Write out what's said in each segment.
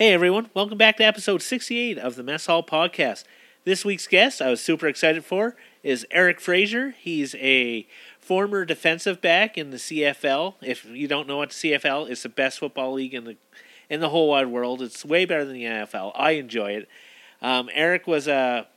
Hey everyone, welcome back to episode 68 of the Mess Hall Podcast. This week's guest I was super excited for is Eric Fraser. He's a former defensive back in the CFL. If you don't know what the CFL is, the best football league in the in the whole wide world. It's way better than the NFL. I enjoy it. Um, Eric was a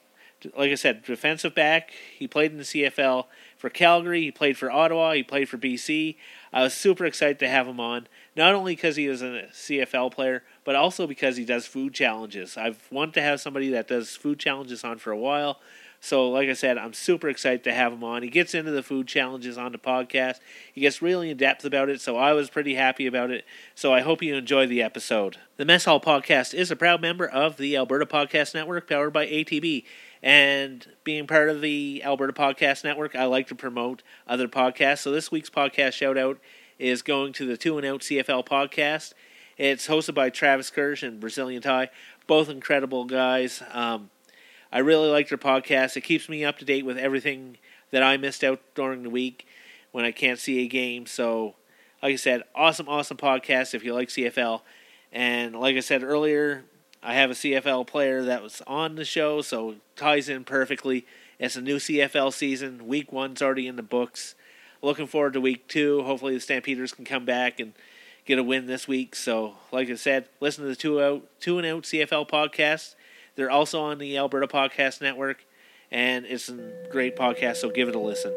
like I said, defensive back. He played in the CFL for Calgary. He played for Ottawa. He played for BC. I was super excited to have him on, not only because he was a CFL player, but also because he does food challenges. I've wanted to have somebody that does food challenges on for a while. So, like I said, I'm super excited to have him on. He gets into the food challenges on the podcast. He gets really in depth about it, so I was pretty happy about it. So, I hope you enjoy the episode. The Mess Hall Podcast is a proud member of the Alberta Podcast Network, powered by ATB. And being part of the Alberta Podcast Network, I like to promote other podcasts. So this week's podcast shout out is going to the Two and Out CFL podcast. It's hosted by Travis Currah and Brazilian Ty, both incredible guys. Um, I really like their podcast. It keeps me up to date with everything that I missed out during the week when I can't see a game. So, like I said, awesome, awesome podcast if you like CFL. And like I said earlier, I have a CFL player that was on the show, so ties in perfectly. It's a new CFL season. Week one's already in the books. Looking forward to week two. Hopefully, the Stampeders can come back and get a win this week. So, like I said, listen to the two out two and out CFL podcast. They're also on the Alberta Podcast Network, and it's a great podcast. So give it a listen.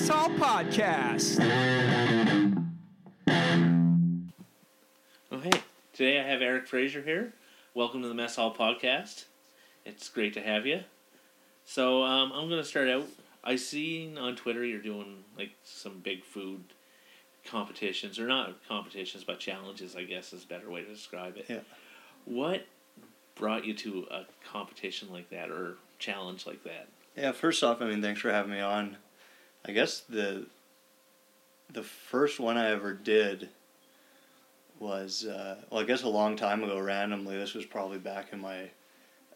It's Mess Hall Podcast. Oh, hey. Today I have Eric Fraser here. Welcome to the Mess Hall Podcast. It's great to have you. So, um, I'm going to start out. I seen on Twitter you're doing like some big food competitions, or not competitions, but challenges, I guess is a better way to describe it. Yeah. What brought you to a competition like that or challenge like that? Yeah, first off, I mean, thanks for having me on. I guess the the first one I ever did was uh, well, I guess a long time ago. Randomly, this was probably back in my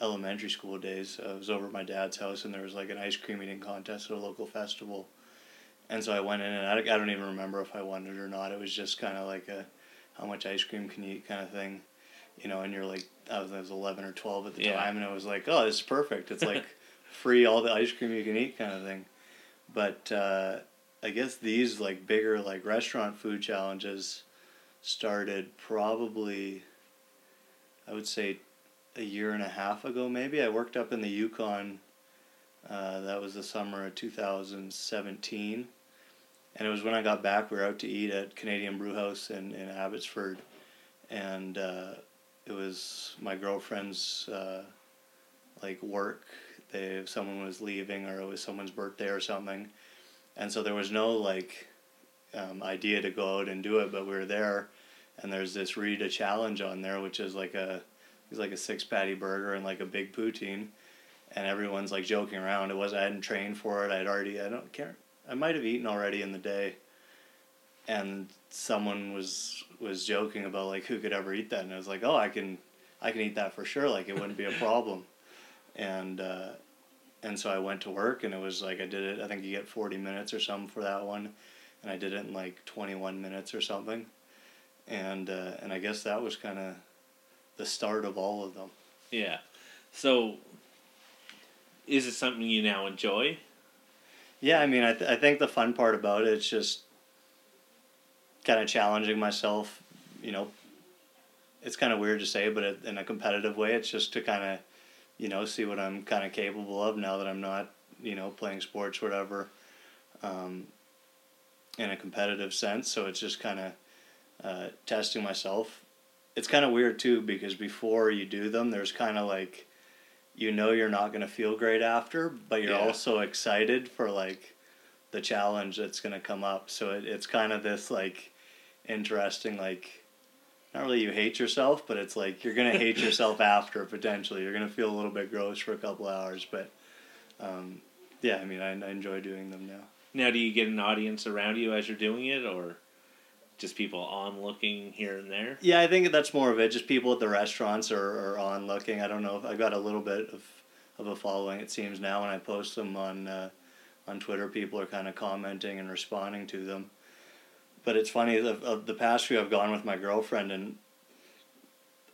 elementary school days. I was over at my dad's house, and there was like an ice cream eating contest at a local festival. And so I went in, and I, I don't even remember if I won it or not. It was just kind of like a how much ice cream can you eat kind of thing, you know. And you're like, I was, I was eleven or twelve at the Yeah. time, and I was like, oh, this is perfect. It's like free all the ice cream you can eat kind of thing. But uh, I guess these like bigger like restaurant food challenges started probably, I would say, a year and a half ago maybe. I worked up in the Yukon. Uh, that was the summer of 2017. And it was when I got back, we were out to eat at Canadian Brew House in, in Abbotsford. And uh, it was my girlfriend's uh, like work. If someone was leaving or it was someone's birthday or something. And so there was no like um, idea to go out and do it, but we were there. And there's this Rita challenge on there, which is like a it's like a six patty burger and like a big poutine, and everyone's like joking around. It was I hadn't trained for it. I'd already I don't care. I might have eaten already in the day. And someone was was joking about like who could ever eat that, and I was like, oh, I can I can eat that for sure. Like it wouldn't be a problem. And uh, and so I went to work, and it was like I did it. I think you get forty minutes or something for that one, and I did it in like twenty one minutes or something. And uh, and I guess that was kind of the start of all of them. Yeah. So, is it something you now enjoy? Yeah, I mean, I, th- I think the fun part about it is just kind of challenging myself. You know, it's kind of weird to say, but it, in a competitive way, it's just to kind of, you know, see what I'm kind of capable of now that I'm not, you know, playing sports, whatever, um, in a competitive sense. So it's just kind of uh, testing myself. It's kind of weird too because before you do them, there's kind of like, you know, you're not going to feel great after, but you're Yeah. also excited for like the challenge that's going to come up. So it, it's kind of this like interesting like not really you hate yourself, but it's like you're gonna hate yourself after potentially. You're gonna feel a little bit gross for a couple hours, but um, yeah, I mean, I, I enjoy doing them now. Now, do you get an audience around you as you're doing it, or just people on looking here and there? Yeah, I think that's more of it. Just people at the restaurants are, are on looking. I don't know. I've got a little bit of, of a following. It seems now when I post them on uh, on Twitter, people are kind of commenting and responding to them. But it's funny. Of, of the past few, I've gone with my girlfriend, and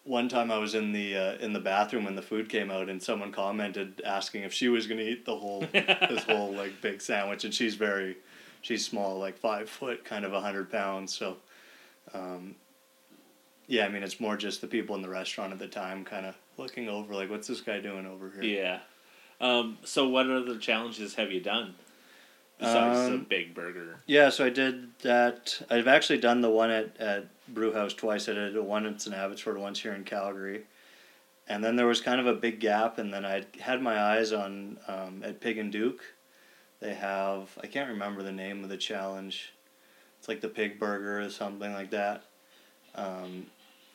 one time I was in the uh, in the bathroom when the food came out, and someone commented asking if she was going to eat the whole this whole like big sandwich, and she's very she's small, like five foot, kind of a hundred pounds. So, um, yeah, I mean, it's more just the people in the restaurant at the time, kind of looking over, like, what's this guy doing over here? Yeah. Um, so, what other challenges have you done besides the Um, big burger? Yeah, so I did that. I've actually done the one at, at Brewhouse twice. I did one at St. Abbotsford, once here in Calgary. And then there was kind of a big gap, and then I had my eyes on um, at Pig and Duke. They have, I can't remember the name of the challenge. It's like the pig burger or something like that. Um,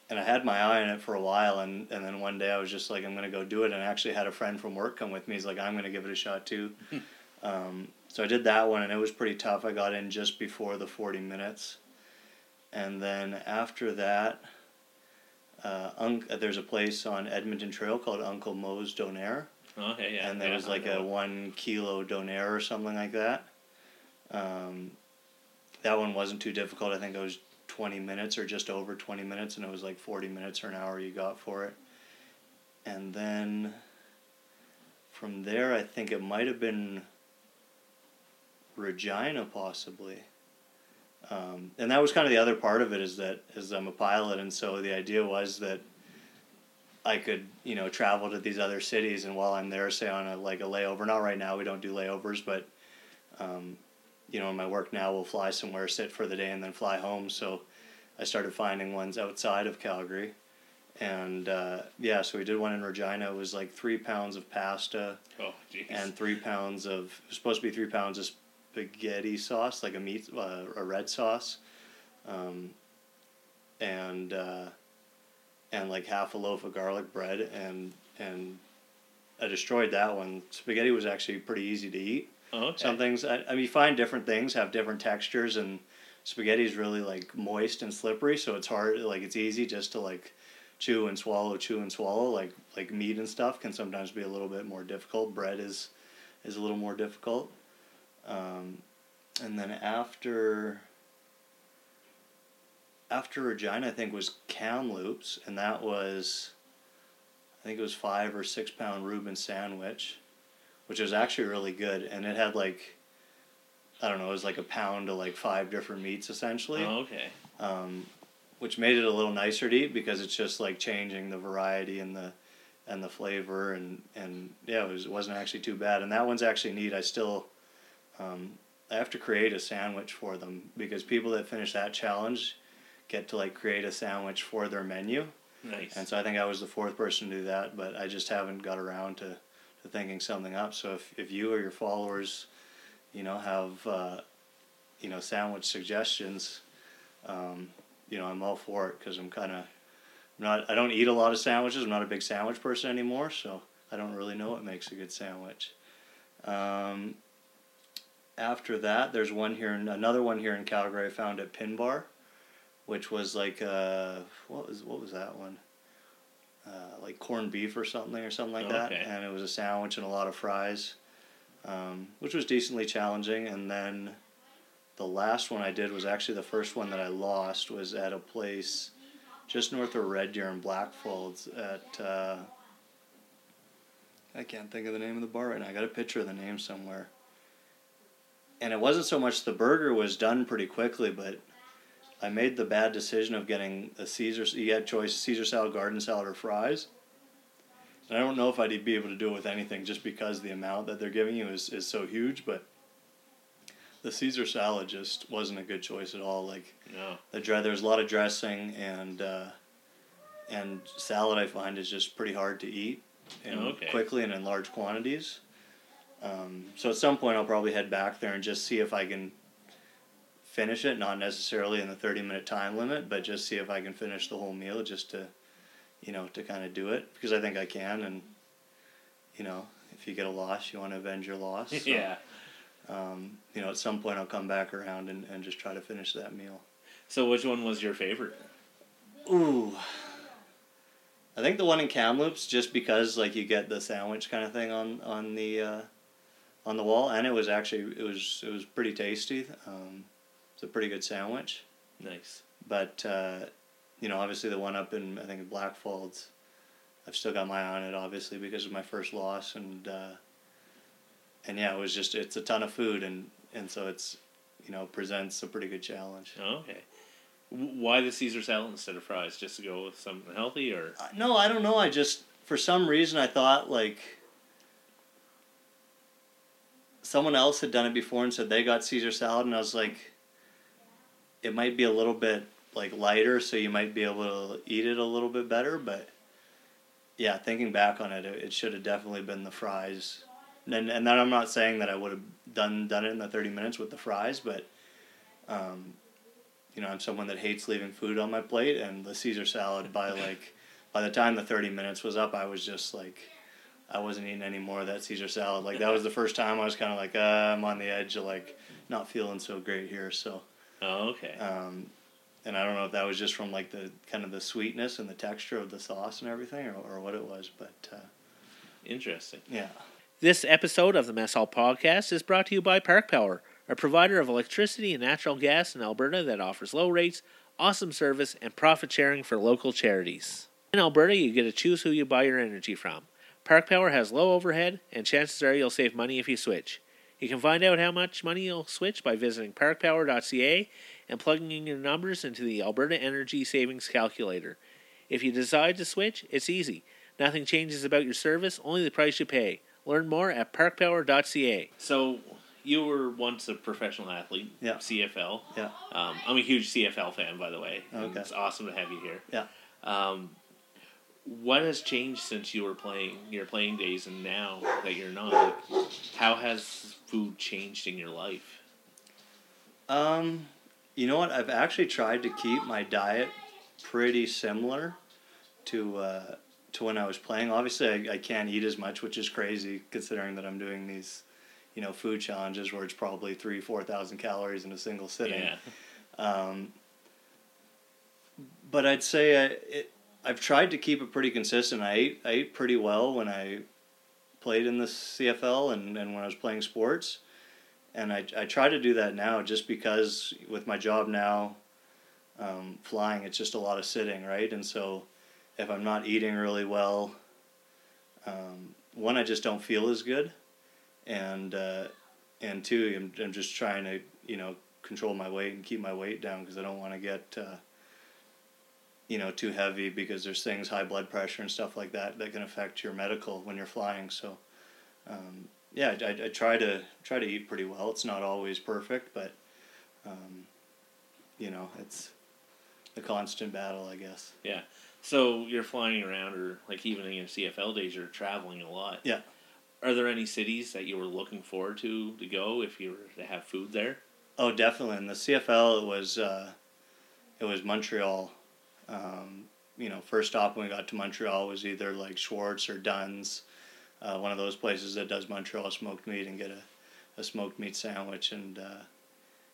and I had my eye on it for a while, and, and then one day I was just like, I'm going to go do it. And I actually had a friend from work come with me. He's like, I'm going to give it a shot too. um, so I did that one, and it was pretty tough. I got in just before the 40 minutes. And then after that, uh, un- there's a place on Edmonton Trail called Uncle Moe's Donair Okay, yeah. and there yeah, was like a one kilo donair or something like that. Um, that one wasn't too difficult. I think it was twenty minutes or just over twenty minutes, and it was like forty minutes or an hour you got for it. And then from there, I think it might have been Regina, possibly. Um, and that was kind of the other part of it is that is I'm a pilot, and so the idea was that I could, you know, travel to these other cities, and while I'm there, say on a like a layover. Not right now, we don't do layovers, but, um, you know, in my work now, we'll fly somewhere, sit for the day, and then fly home. So, I started finding ones outside of Calgary, and uh, yeah, so we did one in Regina. It was like three pounds of pasta Oh, and three pounds of. It was supposed to be three pounds of spaghetti sauce, like a meat, uh, a red sauce, um, and. Uh, and like half a loaf of garlic bread and and I destroyed that one. Spaghetti was actually pretty easy to eat. oh, okay. Some things I, I mean you find different things have different textures and spaghetti is really like moist and slippery so it's hard like it's easy just to like chew and swallow chew and swallow like like meat and stuff can sometimes be a little bit more difficult bread is is a little more difficult um, and then after after Regina, I think was Kamloops, and that was, I think it was five or six pound Reuben sandwich, which was actually really good, and it had like, I don't know, it was like a pound of like five different meats essentially, Oh, okay. um, which made it a little nicer to eat because it's just like changing the variety and the and the flavor and and yeah, it was it wasn't actually too bad, and that one's actually neat. I still. Um, I have to create a sandwich for them because people that finish that challenge get to like create a sandwich for their menu. Nice. And so I think I was the fourth person to do that, but I just haven't got around to, to thinking something up. So if, if you or your followers, you know, have, uh, you know, sandwich suggestions, um, you know, I'm all for it because I'm kind of not, I don't eat a lot of sandwiches. I'm not a big sandwich person anymore. So I don't really know what makes a good sandwich. Um, after that, there's one here, in, another one here in Calgary I found at Pin Bar which was like uh, what was what was that one? Uh, like corned beef or something or something like that, Okay. and it was a sandwich and a lot of fries, um, which was decently challenging. And then the last one I did was actually the first one that I lost was at a place just north of Red Deer in Blackfalds at. Uh, I can't think of the name of the bar right now. I got a picture of the name somewhere. And it wasn't so much the burger was done pretty quickly, but I made the bad decision of getting a Caesar. You had choice Caesar salad, garden salad, or fries. And I don't know if I'd be able to do it with anything just because the amount that they're giving you is, is so huge. But the Caesar salad just wasn't a good choice at all. Like no. the there's a lot of dressing and uh, and salad. I find is just pretty hard to eat and okay. quickly and in large quantities. Um, so at some point I'll probably head back there and just see if I can finish it, not necessarily in the 30 minute time limit, but just see if I can finish the whole meal just to, you know, to kind of do it because I think I can. And, you know, if you get a loss, you want to avenge your loss. So, yeah. Um, you know, at some point I'll come back around and, and just try to finish that meal. So which one was your favorite? Ooh. I think the one in Kamloops, just because like you get the sandwich kind of thing on on the uh, on the wall, and it was actually it was it was pretty tasty. Um, it's a pretty good sandwich, Nice. but uh, you know, obviously the one up in I think in Blackfalds, I've still got my eye on it, obviously because of my first loss, and uh, and yeah, it was just it's a ton of food, and and so it's you know presents a pretty good challenge. Oh, okay. Why the Caesar salad instead of fries? Just to go with something healthy, or Uh, No, I don't know. I just for some reason I thought like someone else had done it before and said they got Caesar salad, and I was like, it might be a little bit like lighter, so you might be able to eat it a little bit better. But yeah, thinking back on it, it, should have definitely been the fries. And and then I'm not saying that I would have done done it in the thirty minutes with the fries, but um, you know, I'm someone that hates leaving food on my plate, and the Caesar salad by like by the time the thirty minutes was up, I was just like, I wasn't eating any more of that Caesar salad. Like that was the first time I was kind of like, uh, I'm on the edge of like not feeling so great here. So, oh, okay. um, and I don't know if that was just from like the kind of the sweetness and the texture of the sauce and everything, or, or what it was, but uh, Interesting. yeah. This episode of the Mess Hall Podcast is brought to you by Park Power, a provider of electricity and natural gas in Alberta that offers low rates, awesome service, and profit sharing for local charities. In Alberta, you get to choose who you buy your energy from. Park Power has low overhead, and chances are you'll save money if you switch. You can find out how much money you'll switch by visiting parkpower.ca and plugging in your numbers into the Alberta Energy Savings Calculator. If you decide to switch, it's easy. Nothing changes about your service, only the price you pay. Learn more at parkpower.ca. So, you were once a professional athlete, Yeah. CFL. Yeah. Um, I'm a huge CFL fan, by the way. Okay. It's awesome to have you here. Yeah. Um, what has changed since you were playing your playing days and now that you're not? Like, how has food changed in your life? Um, you know what? I've actually tried to keep my diet pretty similar to uh, to when I was playing. Obviously, I, I can't eat as much, which is crazy considering that I'm doing these, you know, food challenges where it's probably three, four thousand calories in a single sitting. Yeah. Um, but I'd say I, it, I've tried to keep it pretty consistent. I ate I ate pretty well when I played in the CFL and, and when I was playing sports, and I I try to do that now just because with my job now, um, flying it's just a lot of sitting right, and so if I'm not eating really well, um, one I just don't feel as good, and uh, and two I'm, I'm just trying to you know control my weight and keep my weight down because I don't want to get uh, you know too heavy because there's things high blood pressure and stuff like that that can affect your medical when you're flying. So um, yeah, I, I, try to try to eat pretty well. It's not always perfect, but um, you know it's a constant battle, I guess. Yeah. So you're flying around, or like even in your CFL days, you're traveling a lot. Yeah. Are there any cities that you were looking forward to to go if you were to have food there? Oh, definitely. In the CFL, it was uh, it was Montreal. Um, you know, first stop when we got to Montreal was either like Schwartz or Dunn's, uh, one of those places that does Montreal smoked meat, and get a, a smoked meat sandwich. And uh,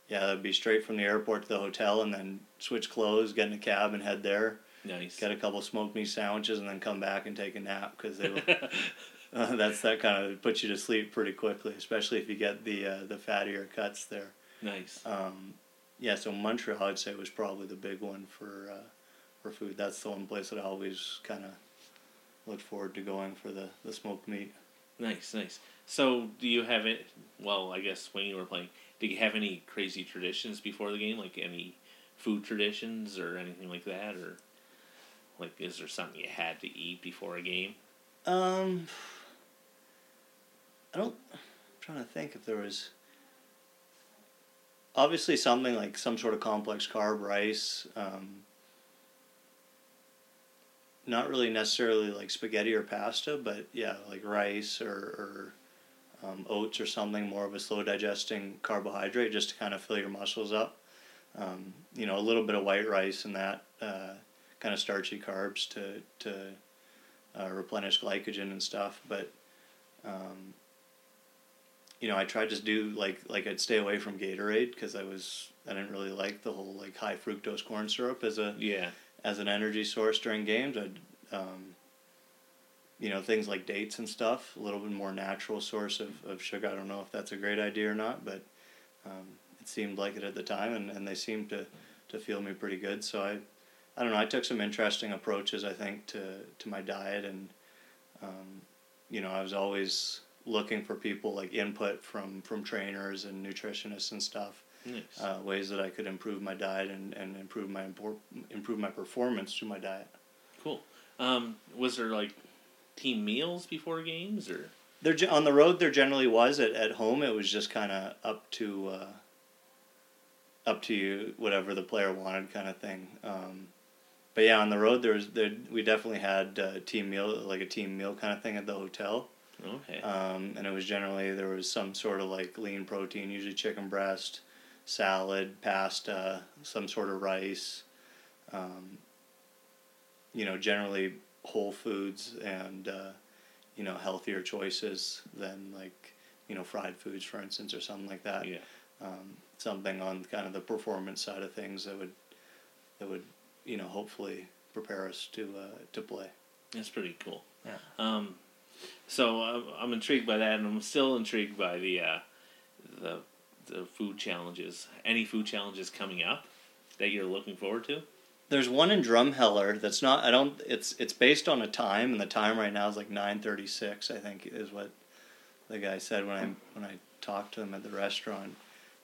yeah, that'd be straight from the airport to the hotel, and then switch clothes, get in a cab, and head there. Nice. Get a couple smoked meat sandwiches, and then come back and take a nap because they will. Uh, that's that kind of puts you to sleep pretty quickly, especially if you get the uh, the fattier cuts there. nice. Um, yeah, so Montreal, I'd say was probably the big one for uh, for food. That's the one place that I always kind of look forward to going for the, the smoked meat. Nice, nice. So, do you have it? Well, I guess when you were playing, did you have any crazy traditions before the game, like any food traditions or anything like that, or like is there something you had to eat before a game? Um, I don't. I'm trying to think if there was. Obviously, something like some sort of complex carb rice. Um, not really necessarily like spaghetti or pasta, but yeah, like rice or, or um, oats or something, more of a slow digesting carbohydrate just to kind of fill your muscles up. Um, you know, a little bit of white rice and that uh, kind of starchy carbs to to uh, replenish glycogen and stuff. But um, you know, I tried to do like like I'd stay away from Gatorade because I was I didn't really like the whole like high fructose corn syrup as a Yeah. As an energy source during games. I'd um, you know things like dates and stuff, a little bit more natural source of, of sugar. I don't know if that's a great idea or not, but um, it seemed like it at the time, and, and they seemed to, to feel me pretty good. So I, I don't know. I took some interesting approaches, I think, to to my diet, and um, you know, I was always looking for people like input from from trainers and nutritionists and stuff. Nice. Uh, ways that I could improve my diet and, and improve my improve my performance through my diet. cool. Um, was there like team meals before games or? There on the road there generally was at, at home it was just kind of up to uh, up to you whatever the player wanted kind of thing. Um, but yeah, on the road there was there we definitely had uh, team meal like a team meal kind of thing at the hotel. Okay. Um, and it was generally there was some sort of like lean protein, usually chicken breast, salad, pasta, some sort of rice. Um, you know, generally whole foods and uh, you know healthier choices than like you know fried foods, for instance, or something like that. yeah. Um, something on kind of the performance side of things that would that would you know hopefully prepare us to uh, to play. That's pretty cool. Yeah. Um, so I'm, I'm intrigued by that, and I'm still intrigued by the uh, the the food challenges. Any food challenges coming up that you're looking forward to? There's one in Drumheller that's not. I don't. It's it's based on a time, and the time right now is like nine thirty six. I think is what the guy said when I when I talked to him at the restaurant.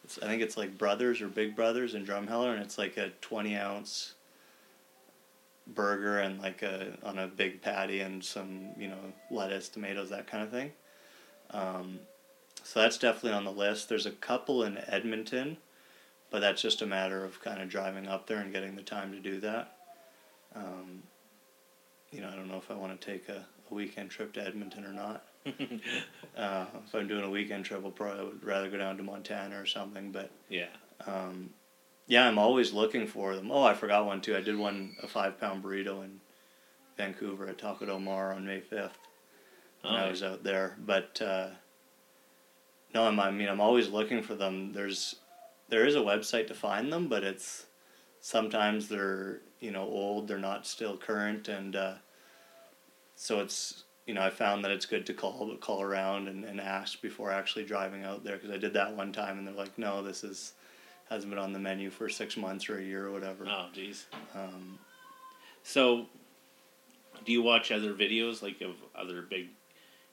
It's, I think it's like Brothers or Big Brothers in Drumheller, and it's like a twenty ounce burger and like a on a big patty and some you know lettuce, tomatoes, that kind of thing. Um, so that's definitely on the list. There's a couple in Edmonton, but that's just a matter of kind of driving up there and getting the time to do that. Um, you know, I don't know if I want to take a, a weekend trip to Edmonton or not. uh, if I'm doing a weekend trip, I'll probably would rather go down to Montana or something. But Yeah. um, yeah, I'm always looking for them. Oh, I forgot one too. I did one a five pound burrito in Vancouver at Taco Del Mar on May fifth when I Oh, was out there. But uh, no, I'm, I mean I'm always looking for them. There's there is a website to find them, but it's sometimes they're you know old. They're not still current, and uh, so it's you know I found that it's good to call call around and, and ask before actually driving out there because I did that one time and they're like no this is hasn't been on the menu for six months or a year or whatever. Oh, jeez. Um, So, do you watch other videos like of other big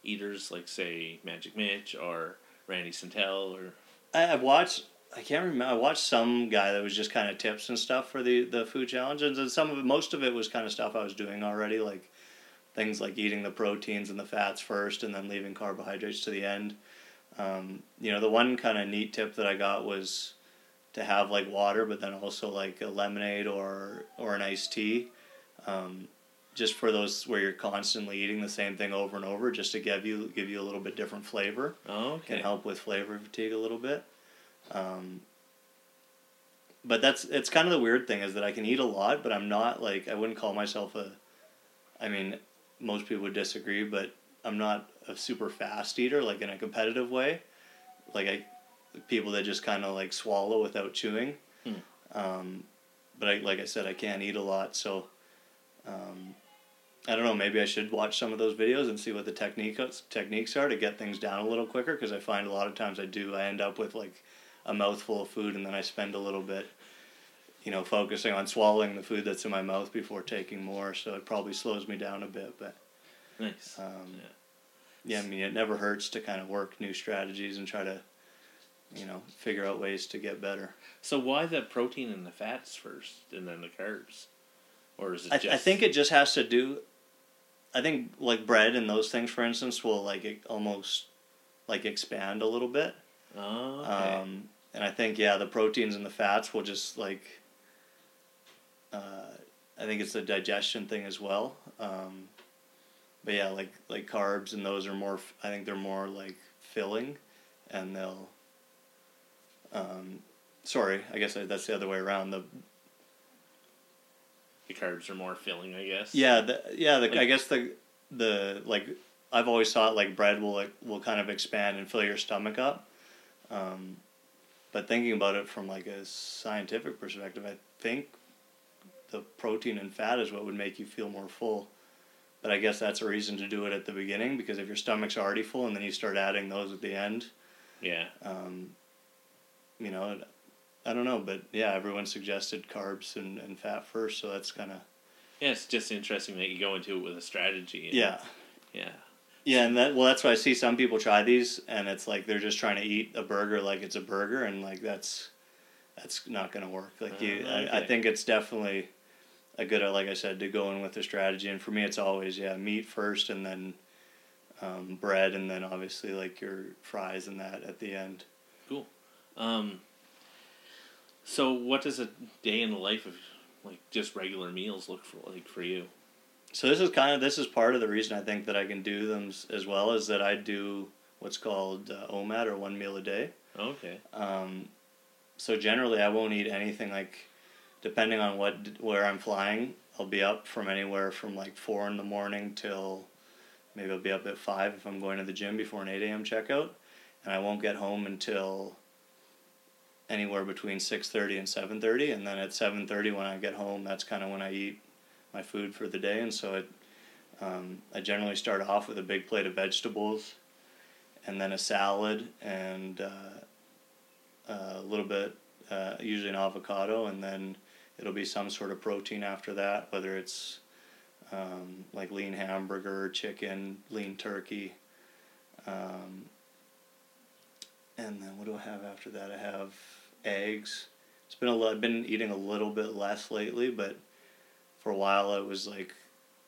eaters, like say Magic Mitch or Randy Santel or? I, I've watched. I can't remember. I watched some guy that was just kind of tips and stuff for the the food challenges, and some of it, most of it was kind of stuff I was doing already, like things like eating the proteins and the fats first, and then leaving carbohydrates to the end. Um, you know, the one kind of neat tip that I got was to have like water, but then also like a lemonade or or an iced tea, um, just for those where you're constantly eating the same thing over and over, just to give you give you a little bit different flavor Oh, can help with flavor fatigue a little bit. Um, but that's it's kind of the weird thing is that I can eat a lot, but I'm not like I wouldn't call myself a. I mean, most people would disagree, but I'm not a super fast eater, like in a competitive way. Like I, people that just kind of like swallow without chewing. Hmm. Um, but I, like I said, I can't eat a lot, so. Um, I don't know. Maybe I should watch some of those videos and see what the techniques techniques are to get things down a little quicker. Because I find a lot of times I do. I end up with like a mouthful of food, and then I spend a little bit, you know, focusing on swallowing the food that's in my mouth before taking more. So it probably slows me down a bit. But Nice. um, Yeah. yeah, I mean, it never hurts to kind of work new strategies and try to, you know, figure out ways to get better. So why the protein and the fats first, and then the carbs, or is it I, just? I think it just has to do. I think like bread and those things, for instance, will like almost like expand a little bit. Oh, okay. Um, and I think yeah, the proteins and the fats will just like. Uh, I think it's the digestion thing as well. Um, but yeah, like like carbs and those are more. I think they're more like filling, and they'll. Um, sorry, I guess that's the other way around. The The carbs are more filling, I guess. yeah, the, yeah. The, Like- I guess the the like I've always thought like bread will like, will kind of expand and fill your stomach up. Um, but thinking about it from like a scientific perspective, I think the protein and fat is what would make you feel more full. But I guess that's a reason to do it at the beginning because if your stomach's already full and then you start adding those at the end, Yeah. um, you know, I don't know, but yeah, everyone suggested carbs and, and fat first, so that's kind of Yeah, it's just interesting that you go into it with a strategy. and- yeah, Yeah. yeah, and that well, that's why I see some people try these, and it's like they're just trying to eat a burger like it's a burger, and like that's that's not gonna work. Like you, Uh, I, I think it's definitely a good, like I said, to go in with a strategy, and for me, it's always yeah, meat first, and then um, bread, and then obviously like your fries and that at the end. Cool. Um, so, what does a day in the life of like just regular meals look for like for you? So this is kind of this is part of the reason I think that I can do them as well is that I do what's called uh, OMAD or one meal a day. Okay. Um, so generally, I won't eat anything like, depending on what where I'm flying. I'll be up from anywhere from like four in the morning till maybe I'll be up at five if I'm going to the gym before an eight a.m. checkout, and I won't get home until anywhere between six thirty and seven thirty, and then at seven thirty when I get home, that's kind of when I eat my food for the day, and so it. Um, I generally start off with a big plate of vegetables, and then a salad and. Uh, a little bit, uh, usually an avocado, and then it'll be some sort of protein after that, whether it's um, like lean hamburger, chicken, lean turkey. Um, and then what do I have after that? I have eggs. It's been a lot. I've been eating a little bit less lately, but for a while it was like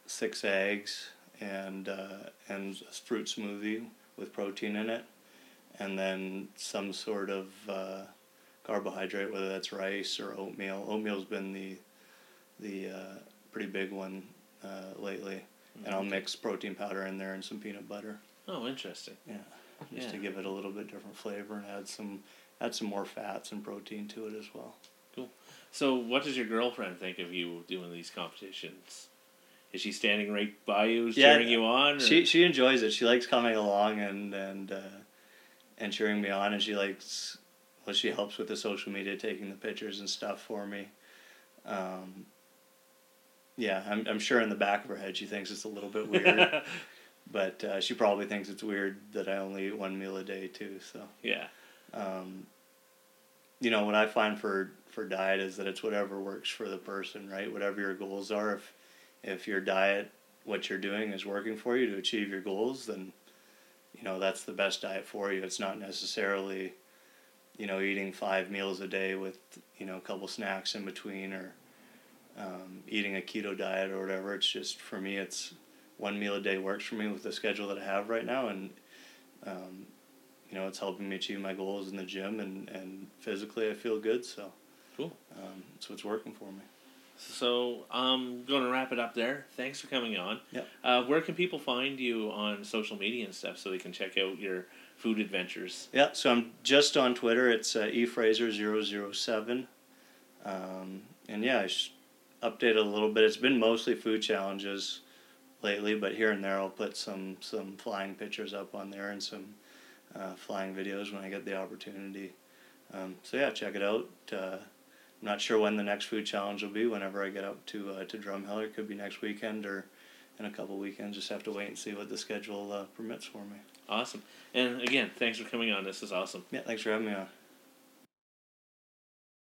six eggs and uh, and a fruit smoothie with protein in it and then some sort of uh, carbohydrate, whether that's rice or oatmeal. Oatmeal's been the the uh, pretty big one uh, lately, and I'll mix protein powder in there and some peanut butter. Oh, interesting. Yeah, just to give it a little bit different flavor and add some add some more fats and protein to it as well. Cool. So, what does your girlfriend think of you doing these competitions? Is she standing right by you, Yeah, cheering you on? Or? She she enjoys it. She likes coming along and and uh, and cheering me on, and she likes. Well, she helps with the social media, taking the pictures and stuff for me. Um, yeah, I'm I'm sure in the back of her head she thinks it's a little bit weird, but uh, she probably thinks it's weird that I only eat one meal a day too. So, yeah. um, you know, what I find for for diet is that it's whatever works for the person, right? Whatever your goals are. If if your diet, what you're doing, is working for you to achieve your goals, then you know that's the best diet for you. It's not necessarily, you know, eating five meals a day with you know a couple snacks in between or um, eating a keto diet or whatever. It's just for me, it's one meal a day works for me with the schedule that I have right now, and um, you know, it's helping me achieve my goals in the gym and, and physically I feel good. So Cool. um, so it's working for me. So, I'm going to wrap it up there. Thanks for coming on. Yep. Uh, where can people find you on social media and stuff so they can check out your food adventures? Yeah, so I'm just on Twitter. It's uh, efraser007. Um, and yeah, I updated a little bit. It's been mostly food challenges lately, but here and there I'll put some, some flying pictures up on there and some uh, flying videos when I get the opportunity. Um, so yeah, check it out. Uh, I'm not sure when the next food challenge will be. Whenever I get up to uh, to Drumheller, it could be next weekend or in a couple weekends. Just have to wait and see what the schedule uh, permits for me. Awesome. And again, thanks for coming on. This is awesome. Yeah, thanks for having me on.